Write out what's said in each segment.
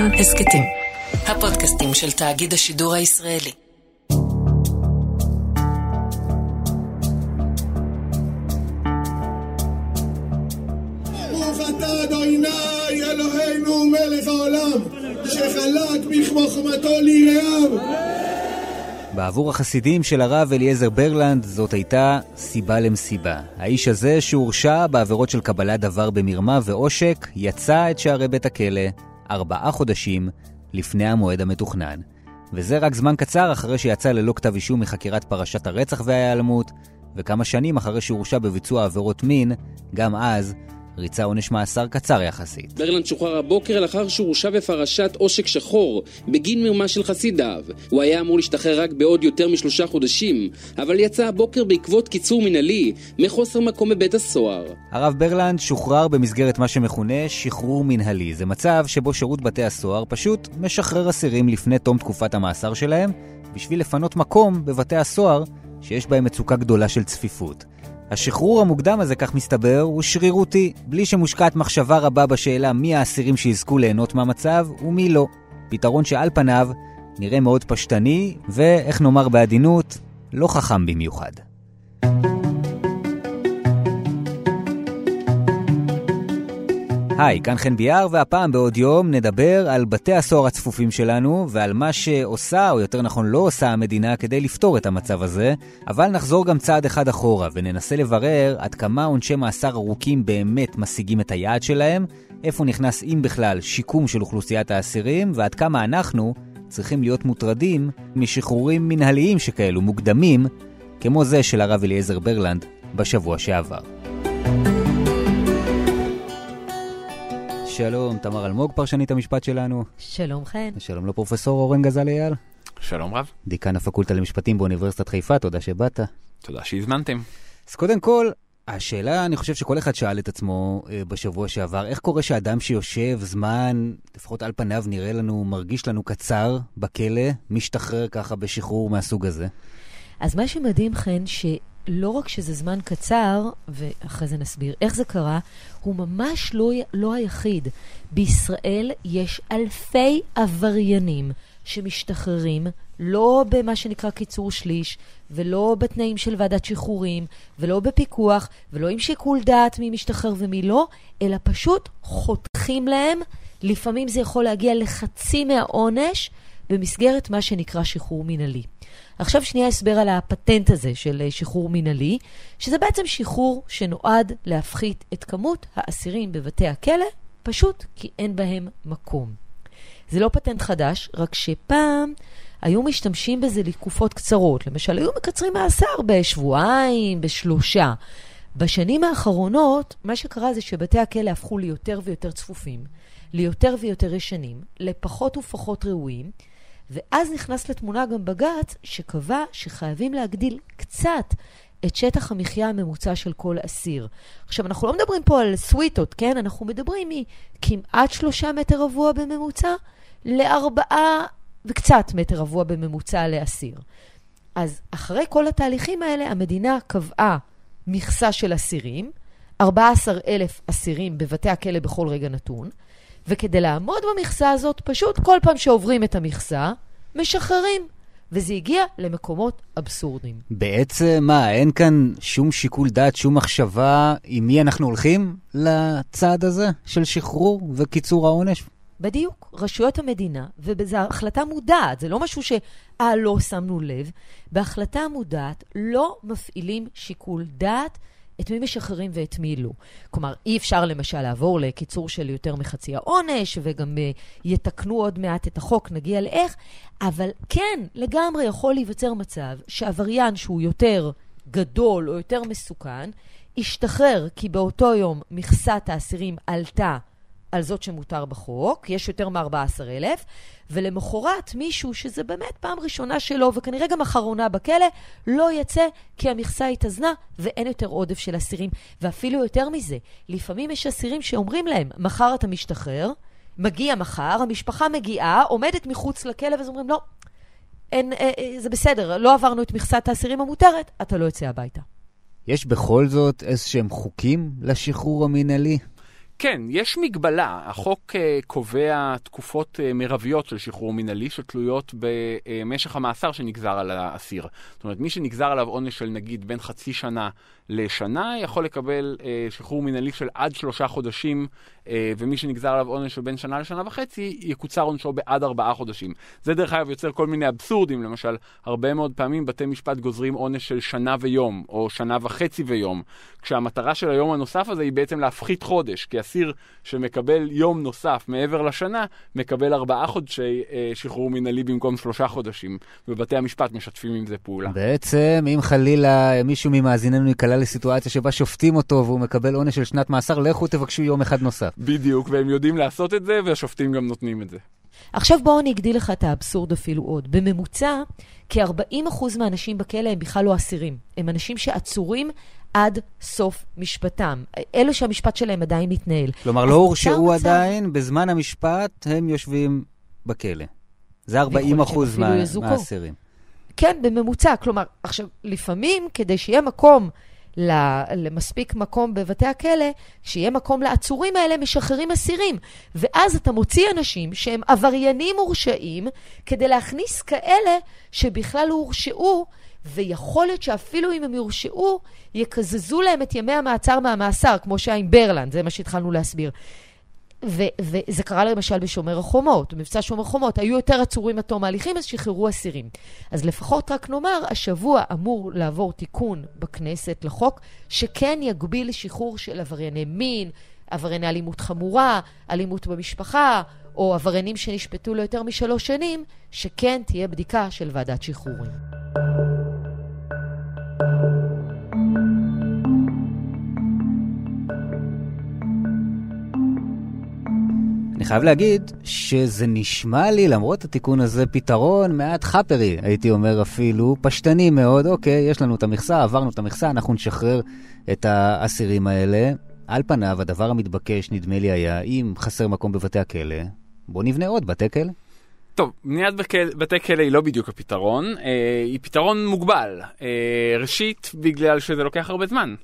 כאן הסכתים, הפודקאסטים של תאגיד השידור הישראלי. ברוך אתה אדוני אלוהינו מלך העולם שחלק מחוכמתו ליראיו בעבור החסידים של הרב אליעזר ברלנד זאת הייתה סיבה למסיבה. האיש הזה שהורשע בעבירות של קבלת דבר במרמה ועושק, יצא את שערי בית הכלא ארבעה חודשים לפני המועד המתוכנן. וזה רק זמן קצר אחרי שיצא ללא כתב אישום מחקירת פרשת הרצח וההיעלמות, וכמה שנים אחרי שהורשע בביצוע עבירות מין, גם אז ריצה עונש מאסר קצר יחסית. ברלנד שוחרר הבוקר לאחר שהורשע בפרשת עושק שחור בגין מרמה של חסידיו. הוא היה אמור להשתחרר רק בעוד יותר משלושה חודשים, אבל יצא הבוקר בעקבות קיצור מנהלי מחוסר מקום בבית הסוהר. הרב ברלנד שוחרר במסגרת מה שמכונה שחרור מנהלי. זה מצב שבו שירות בתי הסוהר פשוט משחרר אסירים לפני תום תקופת המאסר שלהם, בשביל לפנות מקום בבתי הסוהר שיש בהם מצוקה גדולה של צפיפות. השחרור המוקדם הזה, כך מסתבר, הוא שרירותי, בלי שמושקעת מחשבה רבה בשאלה מי האסירים שיזכו ליהנות מהמצב ומי לא. פתרון שעל פניו נראה מאוד פשטני, ואיך נאמר בעדינות, לא חכם במיוחד. היי, כאן חן ביאר, והפעם בעוד יום נדבר על בתי הסוהר הצפופים שלנו ועל מה שעושה, או יותר נכון לא עושה המדינה כדי לפתור את המצב הזה, אבל נחזור גם צעד אחד אחורה וננסה לברר עד כמה עונשי מאסר ארוכים באמת משיגים את היעד שלהם, איפה נכנס אם בכלל שיקום של אוכלוסיית האסירים, ועד כמה אנחנו צריכים להיות מוטרדים משחרורים מנהליים שכאלו מוקדמים, כמו זה של הרב אליעזר ברלנד בשבוע שעבר. שלום, תמר אלמוג, פרשנית המשפט שלנו. שלום חן. שלום לפרופסור אורן גזל אייל. שלום רב. דיקן הפקולטה למשפטים באוניברסיטת חיפה, תודה שבאת. תודה שהזמנתם. אז קודם כל, השאלה, אני חושב שכל אחד שאל את עצמו אה, בשבוע שעבר, איך קורה שאדם שיושב זמן, לפחות על פניו נראה לנו, מרגיש לנו קצר בכלא, משתחרר ככה בשחרור מהסוג הזה? אז מה שמדהים, חן, ש... לא רק שזה זמן קצר, ואחרי זה נסביר איך זה קרה, הוא ממש לא, לא היחיד. בישראל יש אלפי עבריינים שמשתחררים לא במה שנקרא קיצור שליש, ולא בתנאים של ועדת שחרורים, ולא בפיקוח, ולא עם שיקול דעת מי משתחרר ומי לא, אלא פשוט חותכים להם. לפעמים זה יכול להגיע לחצי מהעונש במסגרת מה שנקרא שחרור מינהלי. עכשיו שנייה הסבר על הפטנט הזה של שחרור מינהלי, שזה בעצם שחרור שנועד להפחית את כמות האסירים בבתי הכלא, פשוט כי אין בהם מקום. זה לא פטנט חדש, רק שפעם היו משתמשים בזה לתקופות קצרות. למשל, היו מקצרים מאסר בשבועיים, בשלושה. בשנים האחרונות, מה שקרה זה שבתי הכלא הפכו ליותר ויותר צפופים, ליותר ויותר ישנים, לפחות ופחות ראויים, ואז נכנס לתמונה גם בג"ץ, שקבע שחייבים להגדיל קצת את שטח המחיה הממוצע של כל אסיר. עכשיו, אנחנו לא מדברים פה על סוויטות, כן? אנחנו מדברים מכמעט שלושה מטר רבוע בממוצע לארבעה וקצת מטר רבוע בממוצע לאסיר. אז אחרי כל התהליכים האלה, המדינה קבעה מכסה של אסירים, 14,000 אסירים בבתי הכלא בכל רגע נתון, וכדי לעמוד במכסה הזאת, פשוט כל פעם שעוברים את המכסה, משחררים. וזה הגיע למקומות אבסורדיים. בעצם מה, אין כאן שום שיקול דעת, שום מחשבה עם מי אנחנו הולכים לצעד הזה של שחרור וקיצור העונש? בדיוק, רשויות המדינה, וזו החלטה מודעת, זה לא משהו שאה, לא שמנו לב, בהחלטה מודעת לא מפעילים שיקול דעת את מי משחררים ואת מי לא. כלומר, אי אפשר למשל לעבור לקיצור של יותר מחצי העונש, וגם uh, יתקנו עוד מעט את החוק, נגיע לאיך, אבל כן, לגמרי יכול להיווצר מצב שעבריין שהוא יותר גדול או יותר מסוכן, ישתחרר כי באותו יום מכסת האסירים עלתה על זאת שמותר בחוק, יש יותר מ-14,000, ולמחרת מישהו שזה באמת פעם ראשונה שלו, וכנראה גם אחרונה בכלא, לא יצא כי המכסה התאזנה ואין יותר עודף של אסירים. ואפילו יותר מזה, לפעמים יש אסירים שאומרים להם, מחר אתה משתחרר, מגיע מחר, המשפחה מגיעה, עומדת מחוץ לכלא, ואז אומרים, לא, אין, אה, אה, זה בסדר, לא עברנו את מכסת האסירים המותרת, אתה לא יוצא הביתה. יש בכל זאת איזשהם חוקים לשחרור המינהלי? כן, יש מגבלה. החוק uh, קובע תקופות uh, מרביות של שחרור מינהלי שתלויות במשך המאסר שנגזר על האסיר. זאת אומרת, מי שנגזר עליו עונש של נגיד בין חצי שנה לשנה, יכול לקבל uh, שחרור מינהלי של עד שלושה חודשים, ומי שנגזר עליו עונש של בין שנה לשנה וחצי, יקוצר עונשו בעד ארבעה חודשים. זה דרך אגב יוצר כל מיני אבסורדים, למשל, הרבה מאוד פעמים בתי משפט גוזרים עונש של שנה ויום, או שנה וחצי ויום, כשהמטרה של היום הנוסף הזה היא בעצם להפחית חודש, כי אסיר שמקבל יום נוסף מעבר לשנה, מקבל ארבעה חודשי אה, שחרור מינהלי במקום שלושה חודשים, ובתי המשפט משתפים עם זה פעולה. בעצם, אם חלילה מישהו ממאזיננו ייקלע לסיטואציה שבה שופטים אותו והוא מקבל עונש של שנת מאסר, לכו תבקשו יום אחד נוסף. בדיוק, והם יודעים לעשות את זה, והשופטים גם נותנים את זה. עכשיו בואו אני אגדיל לך את האבסורד אפילו עוד. בממוצע, כ-40% מהאנשים בכלא הם בכלל לא אסירים. הם אנשים שעצורים עד סוף משפטם. אלו שהמשפט שלהם עדיין מתנהל. כלומר, לא הורשעו. עדיין, בזמן המשפט הם יושבים בכלא. זה 40 אחוז מה... מהאסירים. כן, בממוצע. כלומר, עכשיו, לפעמים, כדי שיהיה מקום למספיק מקום בבתי הכלא, שיהיה מקום לעצורים האלה, משחררים אסירים. ואז אתה מוציא אנשים שהם עבריינים מורשעים, כדי להכניס כאלה שבכלל לא הורשעו, ויכול להיות שאפילו אם הם יורשעו, יקזזו להם את ימי המעצר מהמאסר, כמו שהיה עם ברלנד, זה מה שהתחלנו להסביר. ו- וזה קרה למשל בשומר החומות, במבצע שומר חומות, היו יותר עצורים עד תום ההליכים, אז שחררו אסירים. אז לפחות רק נאמר, השבוע אמור לעבור תיקון בכנסת לחוק, שכן יגביל שחרור של עברייני מין, עברייני אלימות חמורה, אלימות במשפחה, או עבריינים שנשפטו ליותר משלוש שנים, שכן תהיה בדיקה של ועדת שחרורים. אני חייב להגיד שזה נשמע לי, למרות התיקון הזה, פתרון מעט חאפרי, הייתי אומר אפילו, פשטני מאוד. אוקיי, יש לנו את המכסה, עברנו את המכסה, אנחנו נשחרר את האסירים האלה. על פניו, הדבר המתבקש, נדמה לי, היה, אם חסר מקום בבתי הכלא, בוא נבנה עוד בתי כלא. טוב, בניית בתי כלא היא לא בדיוק הפתרון, אה, היא פתרון מוגבל. אה, ראשית, בגלל שזה לוקח הרבה זמן.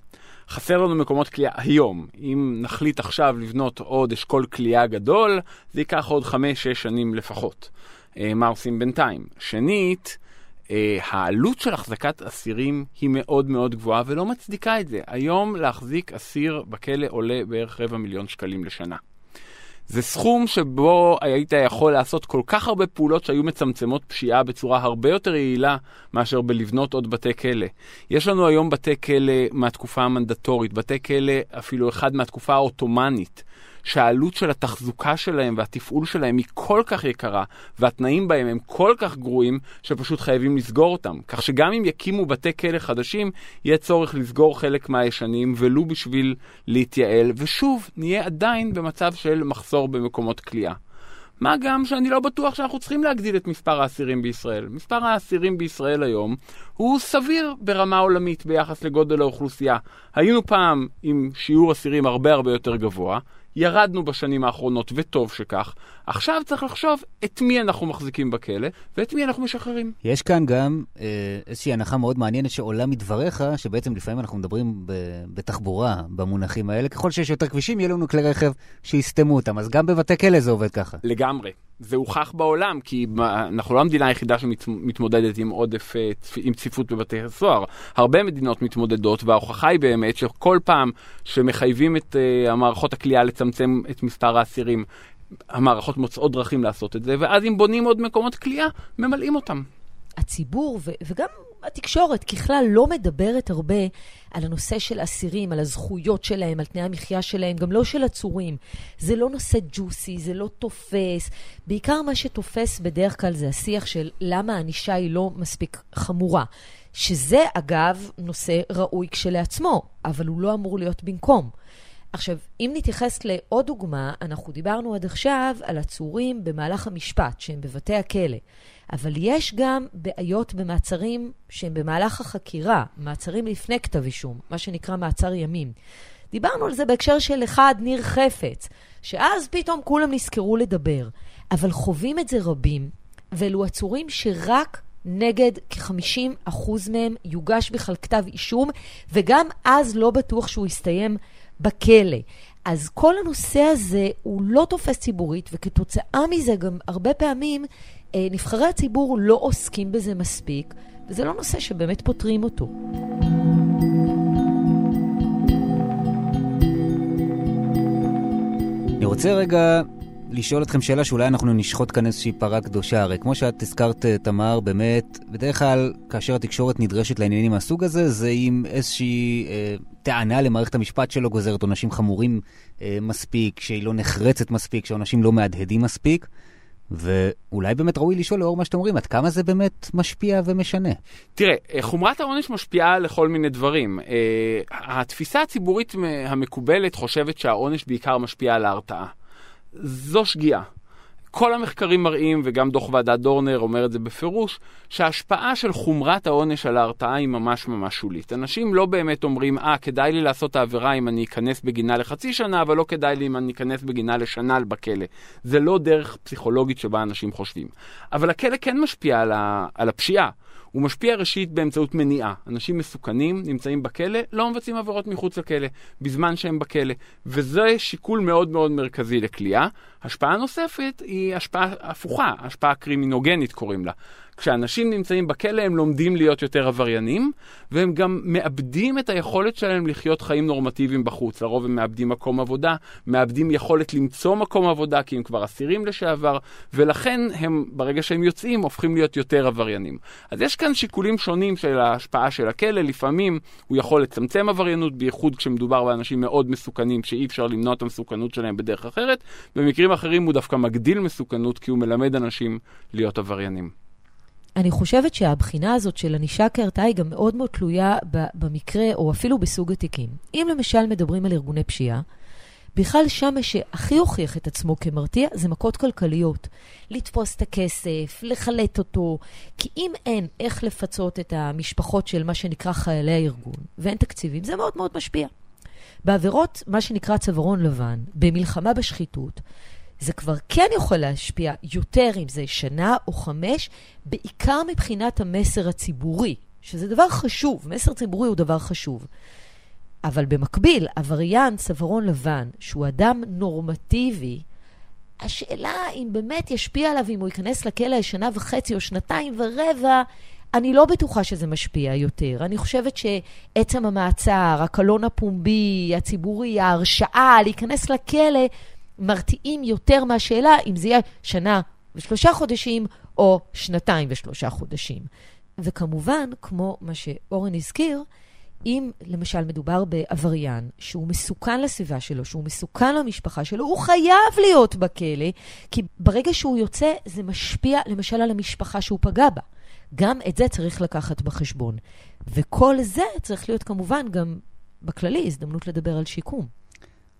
חסר לנו מקומות כליאה היום. אם נחליט עכשיו לבנות עוד אשכול כליאה גדול, זה ייקח עוד 5-6 שנים לפחות. אה, מה עושים בינתיים? שנית, אה, העלות של החזקת אסירים היא מאוד מאוד גבוהה ולא מצדיקה את זה. היום להחזיק אסיר בכלא עולה בערך רבע מיליון שקלים לשנה. זה סכום שבו היית יכול לעשות כל כך הרבה פעולות שהיו מצמצמות פשיעה בצורה הרבה יותר יעילה מאשר בלבנות עוד בתי כלא. יש לנו היום בתי כלא מהתקופה המנדטורית, בתי כלא אפילו אחד מהתקופה העות'מאנית. שהעלות של התחזוקה שלהם והתפעול שלהם היא כל כך יקרה, והתנאים בהם הם כל כך גרועים, שפשוט חייבים לסגור אותם. כך שגם אם יקימו בתי כלא חדשים, יהיה צורך לסגור חלק מהישנים, ולו בשביל להתייעל, ושוב, נהיה עדיין במצב של מחסור במקומות כליאה. מה גם שאני לא בטוח שאנחנו צריכים להגדיל את מספר האסירים בישראל. מספר האסירים בישראל היום הוא סביר ברמה עולמית ביחס לגודל האוכלוסייה. היינו פעם עם שיעור אסירים הרבה הרבה יותר גבוה, ירדנו בשנים האחרונות, וטוב שכך. עכשיו צריך לחשוב את מי אנחנו מחזיקים בכלא, ואת מי אנחנו משחררים. יש כאן גם אה, איזושהי הנחה מאוד מעניינת שעולה מדבריך, שבעצם לפעמים אנחנו מדברים ב, בתחבורה במונחים האלה. ככל שיש יותר כבישים, יהיו לנו כלי רכב שיסתמו אותם. אז גם בבתי כלא זה עובד ככה. לגמרי. זה הוכח בעולם, כי אנחנו לא המדינה היחידה שמתמודדת עם עודף, אה, עם צפיפות בבתי הסוהר. הרבה מדינות מתמודדות, וההוכחה היא באמת שכל פעם שמחייבים את uh, המערכות הכלייה לצמצם את מספר האסירים, המערכות מוצאות דרכים לעשות את זה, ואז אם בונים עוד מקומות כליאה, ממלאים אותם. הציבור, ו- וגם התקשורת ככלל לא מדברת הרבה על הנושא של אסירים, על הזכויות שלהם, על תנאי המחיה שלהם, גם לא של עצורים. זה לא נושא ג'וסי, זה לא תופס. בעיקר מה שתופס בדרך כלל זה השיח של למה הענישה היא לא מספיק חמורה. שזה, אגב, נושא ראוי כשלעצמו, אבל הוא לא אמור להיות במקום. עכשיו, אם נתייחס לעוד דוגמה, אנחנו דיברנו עד עכשיו על עצורים במהלך המשפט, שהם בבתי הכלא. אבל יש גם בעיות במעצרים שהם במהלך החקירה, מעצרים לפני כתב אישום, מה שנקרא מעצר ימים. דיברנו על זה בהקשר של אחד, ניר חפץ, שאז פתאום כולם נזכרו לדבר. אבל חווים את זה רבים, ואלו עצורים שרק נגד כ-50% מהם יוגש בכלל כתב אישום, וגם אז לא בטוח שהוא יסתיים בכלא. אז כל הנושא הזה הוא לא תופס ציבורית, וכתוצאה מזה גם הרבה פעמים אה, נבחרי הציבור לא עוסקים בזה מספיק, וזה לא נושא שבאמת פותרים אותו. אני רוצה רגע לשאול אתכם שאלה שאולי אנחנו נשחוט כאן איזושהי פרה קדושה. הרי כמו שאת הזכרת, אה, תמר, באמת, בדרך כלל כאשר התקשורת נדרשת לעניינים מהסוג הזה, זה עם איזושהי אה, טענה למערכת המשפט שלא גוזרת עונשים חמורים אה, מספיק, שהיא לא נחרצת מספיק, שעונשים לא מהדהדים מספיק. ואולי באמת ראוי לשאול לאור מה שאתם אומרים, עד כמה זה באמת משפיע ומשנה? תראה, אה, חומרת העונש משפיעה לכל מיני דברים. אה, התפיסה הציבורית המקובלת חושבת שהעונש בעיקר משפיע על ההרתעה. זו שגיאה. כל המחקרים מראים, וגם דוח ועדת דורנר אומר את זה בפירוש, שההשפעה של חומרת העונש על ההרתעה היא ממש ממש שולית. אנשים לא באמת אומרים, אה, כדאי לי לעשות את העבירה אם אני אכנס בגינה לחצי שנה, אבל לא כדאי לי אם אני אכנס בגינה לשנה בכלא. זה לא דרך פסיכולוגית שבה אנשים חושבים. אבל הכלא כן משפיע על, ה... על הפשיעה. הוא משפיע ראשית באמצעות מניעה. אנשים מסוכנים נמצאים בכלא, לא מבצעים עבירות מחוץ לכלא, בזמן שהם בכלא. וזה שיקול מאוד מאוד מרכזי לכליאה. השפעה נוספת היא השפעה הפוכה, השפעה קרימינוגנית קוראים לה. כשאנשים נמצאים בכלא הם לומדים להיות יותר עבריינים, והם גם מאבדים את היכולת שלהם לחיות חיים נורמטיביים בחוץ. לרוב הם מאבדים מקום עבודה, מאבדים יכולת למצוא מקום עבודה כי הם כבר אסירים לשעבר, ולכן הם, ברגע שהם יוצאים, הופכים להיות יותר עבריינים. אז יש כאן שיקולים שונים של ההשפעה של הכלא, לפעמים הוא יכול לצמצם עבריינות, בייחוד כשמדובר באנשים מאוד מסוכנים, שאי אפשר למנוע את המסוכנות שלהם בדרך אחרת. במקרים אחרים הוא דווקא מגדיל מסוכנות כי הוא מלמד אנשים להיות עבריינים. אני חושבת שהבחינה הזאת של ענישה כהרתעה היא גם מאוד מאוד תלויה במקרה, או אפילו בסוג התיקים. אם למשל מדברים על ארגוני פשיעה, בכלל שם שהכי הוכיח את עצמו כמרתיע זה מכות כלכליות. לתפוס את הכסף, לחלט אותו, כי אם אין איך לפצות את המשפחות של מה שנקרא חיילי הארגון, ואין תקציבים, זה מאוד מאוד משפיע. בעבירות, מה שנקרא צווארון לבן, במלחמה בשחיתות, זה כבר כן יכול להשפיע יותר אם זה שנה או חמש, בעיקר מבחינת המסר הציבורי, שזה דבר חשוב, מסר ציבורי הוא דבר חשוב. אבל במקביל, עבריין צווארון לבן, שהוא אדם נורמטיבי, השאלה אם באמת ישפיע עליו אם הוא ייכנס לכלא שנה וחצי או שנתיים ורבע, אני לא בטוחה שזה משפיע יותר. אני חושבת שעצם המעצר, הקלון הפומבי, הציבורי, ההרשאה, להיכנס לכלא, מרתיעים יותר מהשאלה אם זה יהיה שנה ושלושה חודשים או שנתיים ושלושה חודשים. וכמובן, כמו מה שאורן הזכיר, אם למשל מדובר בעבריין שהוא מסוכן לסביבה שלו, שהוא מסוכן למשפחה שלו, הוא חייב להיות בכלא, כי ברגע שהוא יוצא זה משפיע למשל על המשפחה שהוא פגע בה. גם את זה צריך לקחת בחשבון. וכל זה צריך להיות כמובן גם בכללי הזדמנות לדבר על שיקום.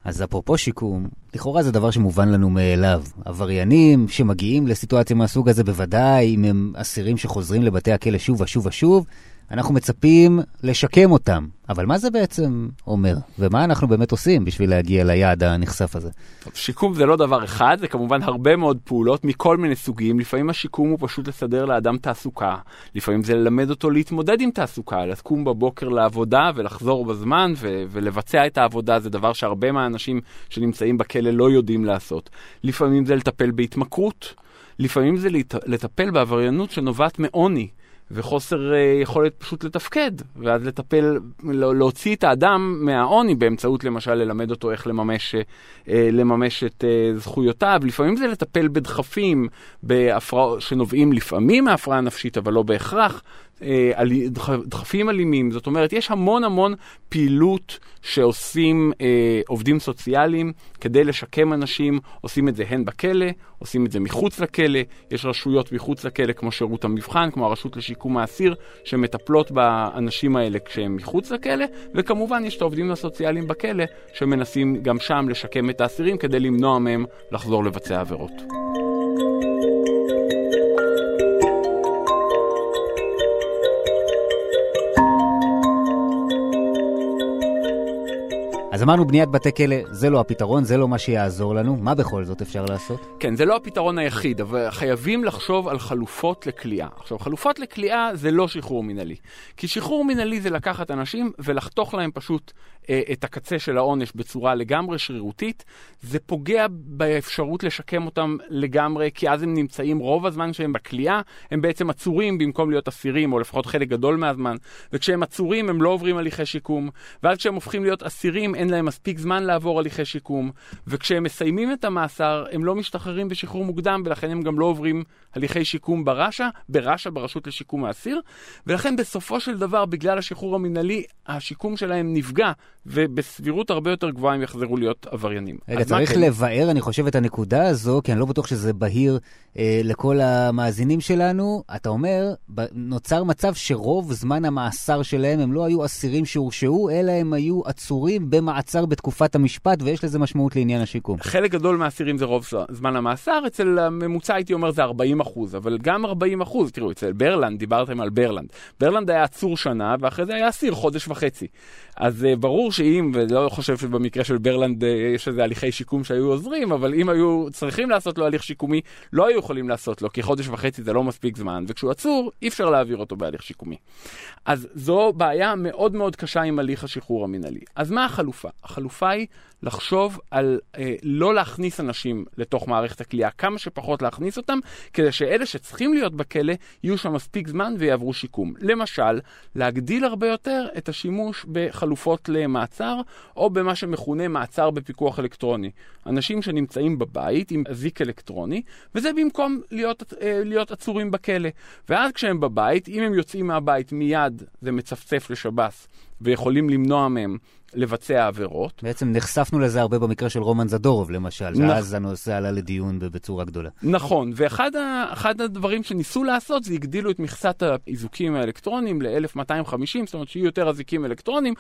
אז אפרופו שיקום, לכאורה זה דבר שמובן לנו מאליו. עבריינים שמגיעים לסיטואציה מהסוג הזה, בוודאי אם הם אסירים שחוזרים לבתי הכלא שוב ושוב ושוב, אנחנו מצפים לשקם אותם. אבל מה זה בעצם אומר? ומה אנחנו באמת עושים בשביל להגיע ליעד הנכסף הזה? שיקום זה לא דבר אחד, זה כמובן הרבה מאוד פעולות מכל מיני סוגים. לפעמים השיקום הוא פשוט לסדר לאדם תעסוקה. לפעמים זה ללמד אותו להתמודד עם תעסוקה, לקום בבוקר לעבודה ולחזור בזמן ו- ולבצע את העבודה. זה דבר שהרבה מהאנשים שנמצאים בכלא לא יודעים לעשות. לפעמים זה לטפל בהתמכרות. לפעמים זה לטפל בעבריינות שנובעת מעוני. וחוסר uh, יכולת פשוט לתפקד, ואז לטפל, לא, להוציא את האדם מהעוני באמצעות למשל ללמד אותו איך לממש, uh, לממש את זכויותיו. לפעמים זה לטפל בדחפים שנובעים לפעמים מהפרעה נפשית, אבל לא בהכרח. אה, דחפים אלימים, זאת אומרת, יש המון המון פעילות שעושים אה, עובדים סוציאליים כדי לשקם אנשים, עושים את זה הן בכלא, עושים את זה מחוץ לכלא, יש רשויות מחוץ לכלא כמו שירות המבחן, כמו הרשות לשיקום האסיר, שמטפלות באנשים האלה כשהם מחוץ לכלא, וכמובן יש את העובדים הסוציאליים בכלא, שמנסים גם שם לשקם את האסירים כדי למנוע מהם לחזור לבצע עבירות. אז אמרנו בניית בתי כלא, זה לא הפתרון, זה לא מה שיעזור לנו, מה בכל זאת אפשר לעשות? כן, זה לא הפתרון היחיד, אבל חייבים לחשוב על חלופות לכליאה. עכשיו, חלופות לכליאה זה לא שחרור מינהלי. כי שחרור מינהלי זה לקחת אנשים ולחתוך להם פשוט את הקצה של העונש בצורה לגמרי שרירותית, זה פוגע באפשרות לשקם אותם לגמרי, כי אז הם נמצאים רוב הזמן שהם בכליאה, הם בעצם עצורים במקום להיות אסירים, או לפחות חלק גדול מהזמן, וכשהם עצורים הם לא עוברים הליכי שיקום, ואז כשהם הופכים להיות אסירים אין להם מספיק זמן לעבור הליכי שיקום, וכשהם מסיימים את המאסר הם לא משתחררים בשחרור מוקדם, ולכן הם גם לא עוברים הליכי שיקום ברש"א, ברש"א, ברשות לשיקום האסיר, ולכן בסופו של דבר, בגלל השחרור המינהלי, השיקום שלהם נפגע, ובסבירות הרבה יותר גבוהה הם יחזרו להיות עבריינים. רגע, צריך כן? לבאר, אני חושב, את הנקודה הזו, כי אני לא בטוח שזה בהיר אה, לכל המאזינים שלנו. אתה אומר, נוצר מצב שרוב זמן המאסר שלהם הם לא היו אסירים שהורשעו, אלא הם היו עצורים במעצר בתקופת המשפט, ויש לזה משמעות לעניין השיקום. חלק גדול מהאסירים זה רוב זמן המאסר, אצל הממוצע הייתי אומר זה 40 אחוז, אבל גם 40 אחוז, תראו, אצל ברלנד, דיברתם על ברלנד. ברלנד היה עצור שנה, ואחרי זה היה אסיר חודש וחצי. אז uh, ברור שאם, ולא חושב שבמקרה של ברלנד uh, יש איזה הליכי שיקום שהיו עוזרים, אבל אם היו צריכים לעשות לו הליך שיקומי, לא היו יכולים לעשות לו, כי חודש וחצי זה לא מספיק זמן, וכשהוא עצור, אי אפשר להעביר אותו בהליך שיקומי. אז זו בעיה מאוד מאוד קשה עם הליך השחרור המינהלי. אז מה החלופה? החלופה היא לחשוב על אה, לא להכניס אנשים לתוך מערכת הכלייה, כמה שפחות להכניס אותם, כדי שאלה שצריכים להיות בכלא, יהיו שם מספיק זמן ויעברו שיקום. למשל, להגדיל הרבה יותר את השימוש בחלופות למעצר, או במה שמכונה מעצר בפיקוח אלקטרוני. אנשים שנמצאים בבית עם אזיק אלקטרוני, וזה במקום להיות, אה, להיות עצורים בכלא. ואז כשהם בבית, אם הם יוצאים מהבית מיד זה מצפצף לשב"ס. ויכולים למנוע מהם לבצע עבירות. בעצם נחשפנו לזה הרבה במקרה של רומן זדורוב, למשל, נכ... שאז הנושא עלה לדיון בצורה גדולה. נכון, ואחד הדברים שניסו לעשות זה הגדילו את מכסת האיזוקים האלקטרוניים ל-1250, זאת אומרת שיהיו יותר אזיקים אלקטרוניים,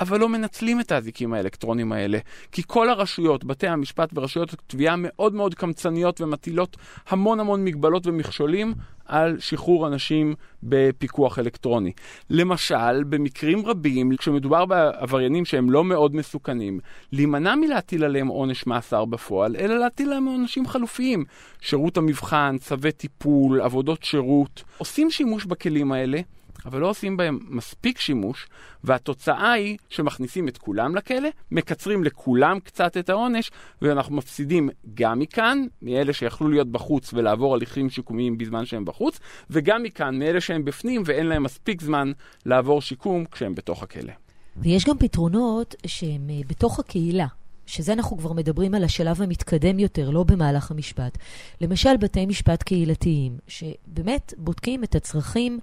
אבל לא מנצלים את האזיקים האלקטרוניים האלה. כי כל הרשויות, בתי המשפט ורשויות התביעה מאוד מאוד קמצניות ומטילות המון המון מגבלות ומכשולים על שחרור אנשים בפיקוח אלקטרוני. למשל, במקרים רבים, כשמדובר בעבריינים שהם לא מאוד מסוכנים, להימנע מלהטיל עליהם עונש מאסר בפועל, אלא להטיל עליהם עונשים חלופיים. שירות המבחן, צווי טיפול, עבודות שירות. עושים שימוש בכלים האלה. אבל לא עושים בהם מספיק שימוש, והתוצאה היא שמכניסים את כולם לכלא, מקצרים לכולם קצת את העונש, ואנחנו מפסידים גם מכאן, מאלה שיכלו להיות בחוץ ולעבור הליכים שיקומיים בזמן שהם בחוץ, וגם מכאן, מאלה שהם בפנים ואין להם מספיק זמן לעבור שיקום כשהם בתוך הכלא. ויש גם פתרונות שהם אה, בתוך הקהילה. שזה אנחנו כבר מדברים על השלב המתקדם יותר, לא במהלך המשפט. למשל, בתי משפט קהילתיים, שבאמת בודקים את הצרכים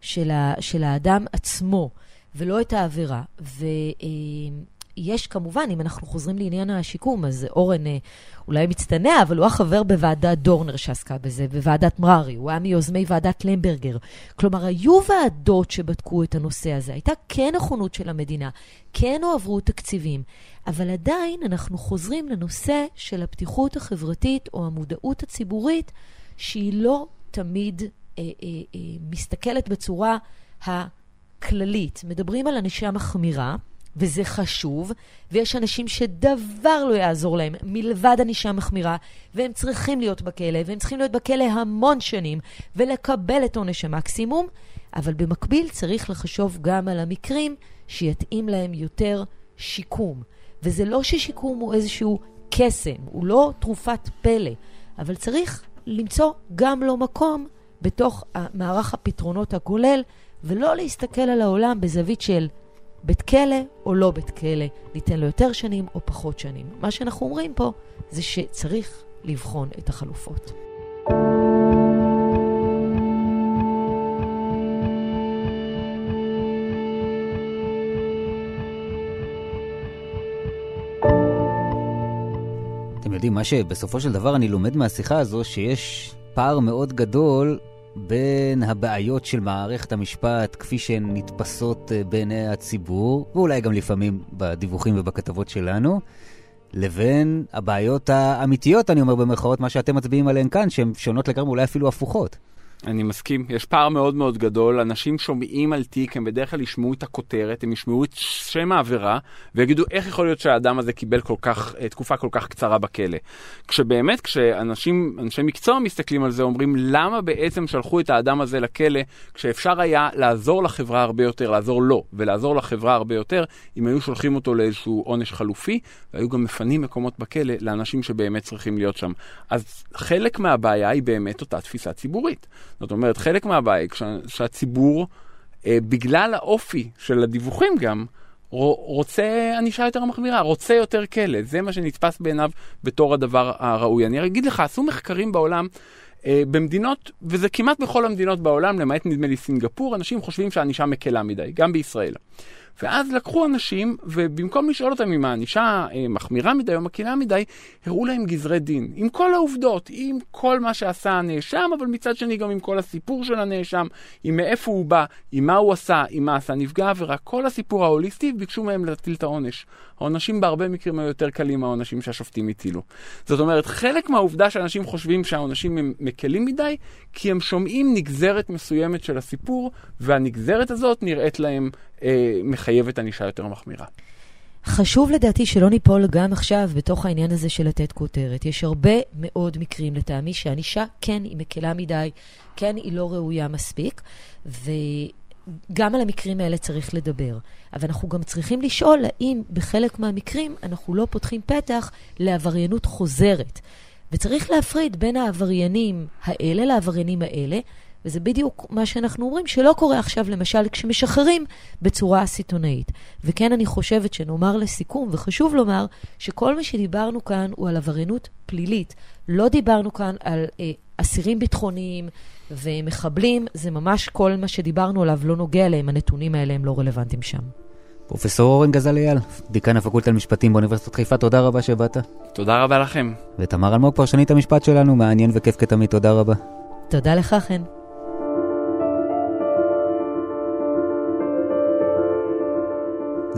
של, ה, של האדם עצמו, ולא את העבירה. ויש כמובן, אם אנחנו חוזרים לעניין השיקום, אז אורן אה, אולי מצטנע, אבל הוא החבר בוועדת דורנר שעסקה בזה, בוועדת מררי, הוא היה מיוזמי ועדת למברגר. כלומר, היו ועדות שבדקו את הנושא הזה, הייתה כן נכונות של המדינה, כן הועברו תקציבים, אבל עדיין אנחנו חוזרים לנושא של הפתיחות החברתית או המודעות הציבורית, שהיא לא תמיד אה, אה, אה, מסתכלת בצורה הכללית. מדברים על ענישה מחמירה, וזה חשוב, ויש אנשים שדבר לא יעזור להם מלבד ענישה מחמירה, והם צריכים להיות בכלא, והם צריכים להיות בכלא המון שנים, ולקבל את עונש המקסימום, אבל במקביל צריך לחשוב גם על המקרים שיתאים להם יותר שיקום. וזה לא ששיקום הוא איזשהו קסם, הוא לא תרופת פלא, אבל צריך למצוא גם לו מקום בתוך מערך הפתרונות הכולל, ולא להסתכל על העולם בזווית של בית כלא או לא בית כלא, ניתן לו יותר שנים או פחות שנים. מה שאנחנו אומרים פה זה שצריך לבחון את החלופות. אתם יודעים, מה שבסופו של דבר אני לומד מהשיחה הזו, שיש פער מאוד גדול בין הבעיות של מערכת המשפט כפי שהן נתפסות אה, בעיני הציבור, ואולי גם לפעמים בדיווחים ובכתבות שלנו, לבין הבעיות האמיתיות, אני אומר במרכאות, מה שאתם מצביעים עליהן כאן, שהן שונות לגמרי, אולי אפילו הפוכות. אני מסכים, יש פער מאוד מאוד גדול, אנשים שומעים על תיק, הם בדרך כלל ישמעו את הכותרת, הם ישמעו את שם העבירה, ויגידו איך יכול להיות שהאדם הזה קיבל כל כך, אה, תקופה כל כך קצרה בכלא. כשבאמת, כשאנשים, אנשי מקצוע מסתכלים על זה, אומרים למה בעצם שלחו את האדם הזה לכלא, כשאפשר היה לעזור לחברה הרבה יותר, לעזור לו, ולעזור לחברה הרבה יותר, אם היו שולחים אותו לאיזשהו עונש חלופי, והיו גם מפנים מקומות בכלא לאנשים שבאמת צריכים להיות שם. אז חלק מהבעיה היא באמת אותה תפיסה ציבורית. זאת אומרת, חלק מהבעיה היא שהציבור, אה, בגלל האופי של הדיווחים גם, רוצה ענישה יותר מחמירה, רוצה יותר כלא. זה מה שנתפס בעיניו בתור הדבר הראוי. אני אגיד לך, עשו מחקרים בעולם. אה, במדינות, וזה כמעט בכל המדינות בעולם, למעט נדמה לי סינגפור, אנשים חושבים שהענישה מקלה מדי, גם בישראל. ואז לקחו אנשים, ובמקום לשאול אותם אם הענישה אה, מחמירה מדי או מקהילה מדי, הראו להם גזרי דין. עם כל העובדות, עם כל מה שעשה הנאשם, אבל מצד שני גם עם כל הסיפור של הנאשם, עם מאיפה הוא בא, עם מה הוא עשה, עם מה עשה נפגע עבירה, כל הסיפור ההוליסטי, ביקשו מהם להטיל את העונש. העונשים בהרבה מקרים היו יותר קלים מהעונשים שהשופטים הטילו. זאת אומרת, חלק מהעובדה שאנשים חושבים שהעונשים הם מקלים מדי, כי הם שומעים נגזרת מסוימת של הסיפור, והנגזרת הזאת נראית להם מחייבת ענישה יותר מחמירה. חשוב לדעתי שלא ניפול גם עכשיו בתוך העניין הזה של לתת כותרת. יש הרבה מאוד מקרים לטעמי שענישה כן היא מקלה מדי, כן היא לא ראויה מספיק, וגם על המקרים האלה צריך לדבר. אבל אנחנו גם צריכים לשאול האם בחלק מהמקרים אנחנו לא פותחים פתח לעבריינות חוזרת. וצריך להפריד בין העבריינים האלה לעבריינים האלה, וזה בדיוק מה שאנחנו אומרים, שלא קורה עכשיו, למשל, כשמשחררים בצורה סיטונאית. וכן, אני חושבת שנאמר לסיכום, וחשוב לומר, שכל מה שדיברנו כאן הוא על עבריינות פלילית. לא דיברנו כאן על אה, אסירים ביטחוניים ומחבלים, זה ממש כל מה שדיברנו עליו לא נוגע אליהם, הנתונים האלה הם לא רלוונטיים שם. פרופסור אורן גזל אייל, דיקן הפקולטה למשפטים באוניברסיטת חיפה, תודה רבה שבאת. תודה רבה לכם. ותמר אלמוג, פרשנית המשפט שלנו, מעניין וכיף כתמיד, תודה רבה. תודה לך, חן.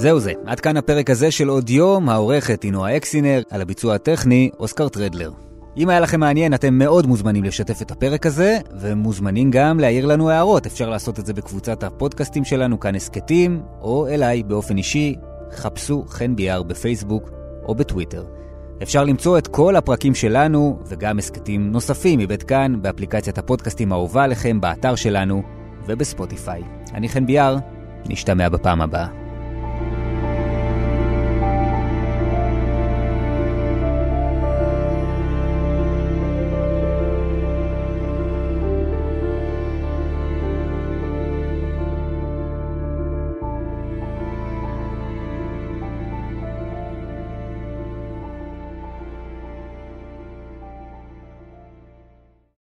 זהו זה, עד כאן הפרק הזה של עוד יום, העורכת היא נועה אקסינר, על הביצוע הטכני, אוסקר טרדלר. אם היה לכם מעניין, אתם מאוד מוזמנים לשתף את הפרק הזה, ומוזמנים גם להעיר לנו הערות. אפשר לעשות את זה בקבוצת הפודקאסטים שלנו, כאן הסכתים, או אליי באופן אישי, חפשו חן ביאר בפייסבוק או בטוויטר. אפשר למצוא את כל הפרקים שלנו, וגם הסכתים נוספים מבית כאן, באפליקציית הפודקאסטים האהובה עליכם, באתר שלנו ובספוטיפיי. אני חן ביאר, נשתמע בפעם הבאה.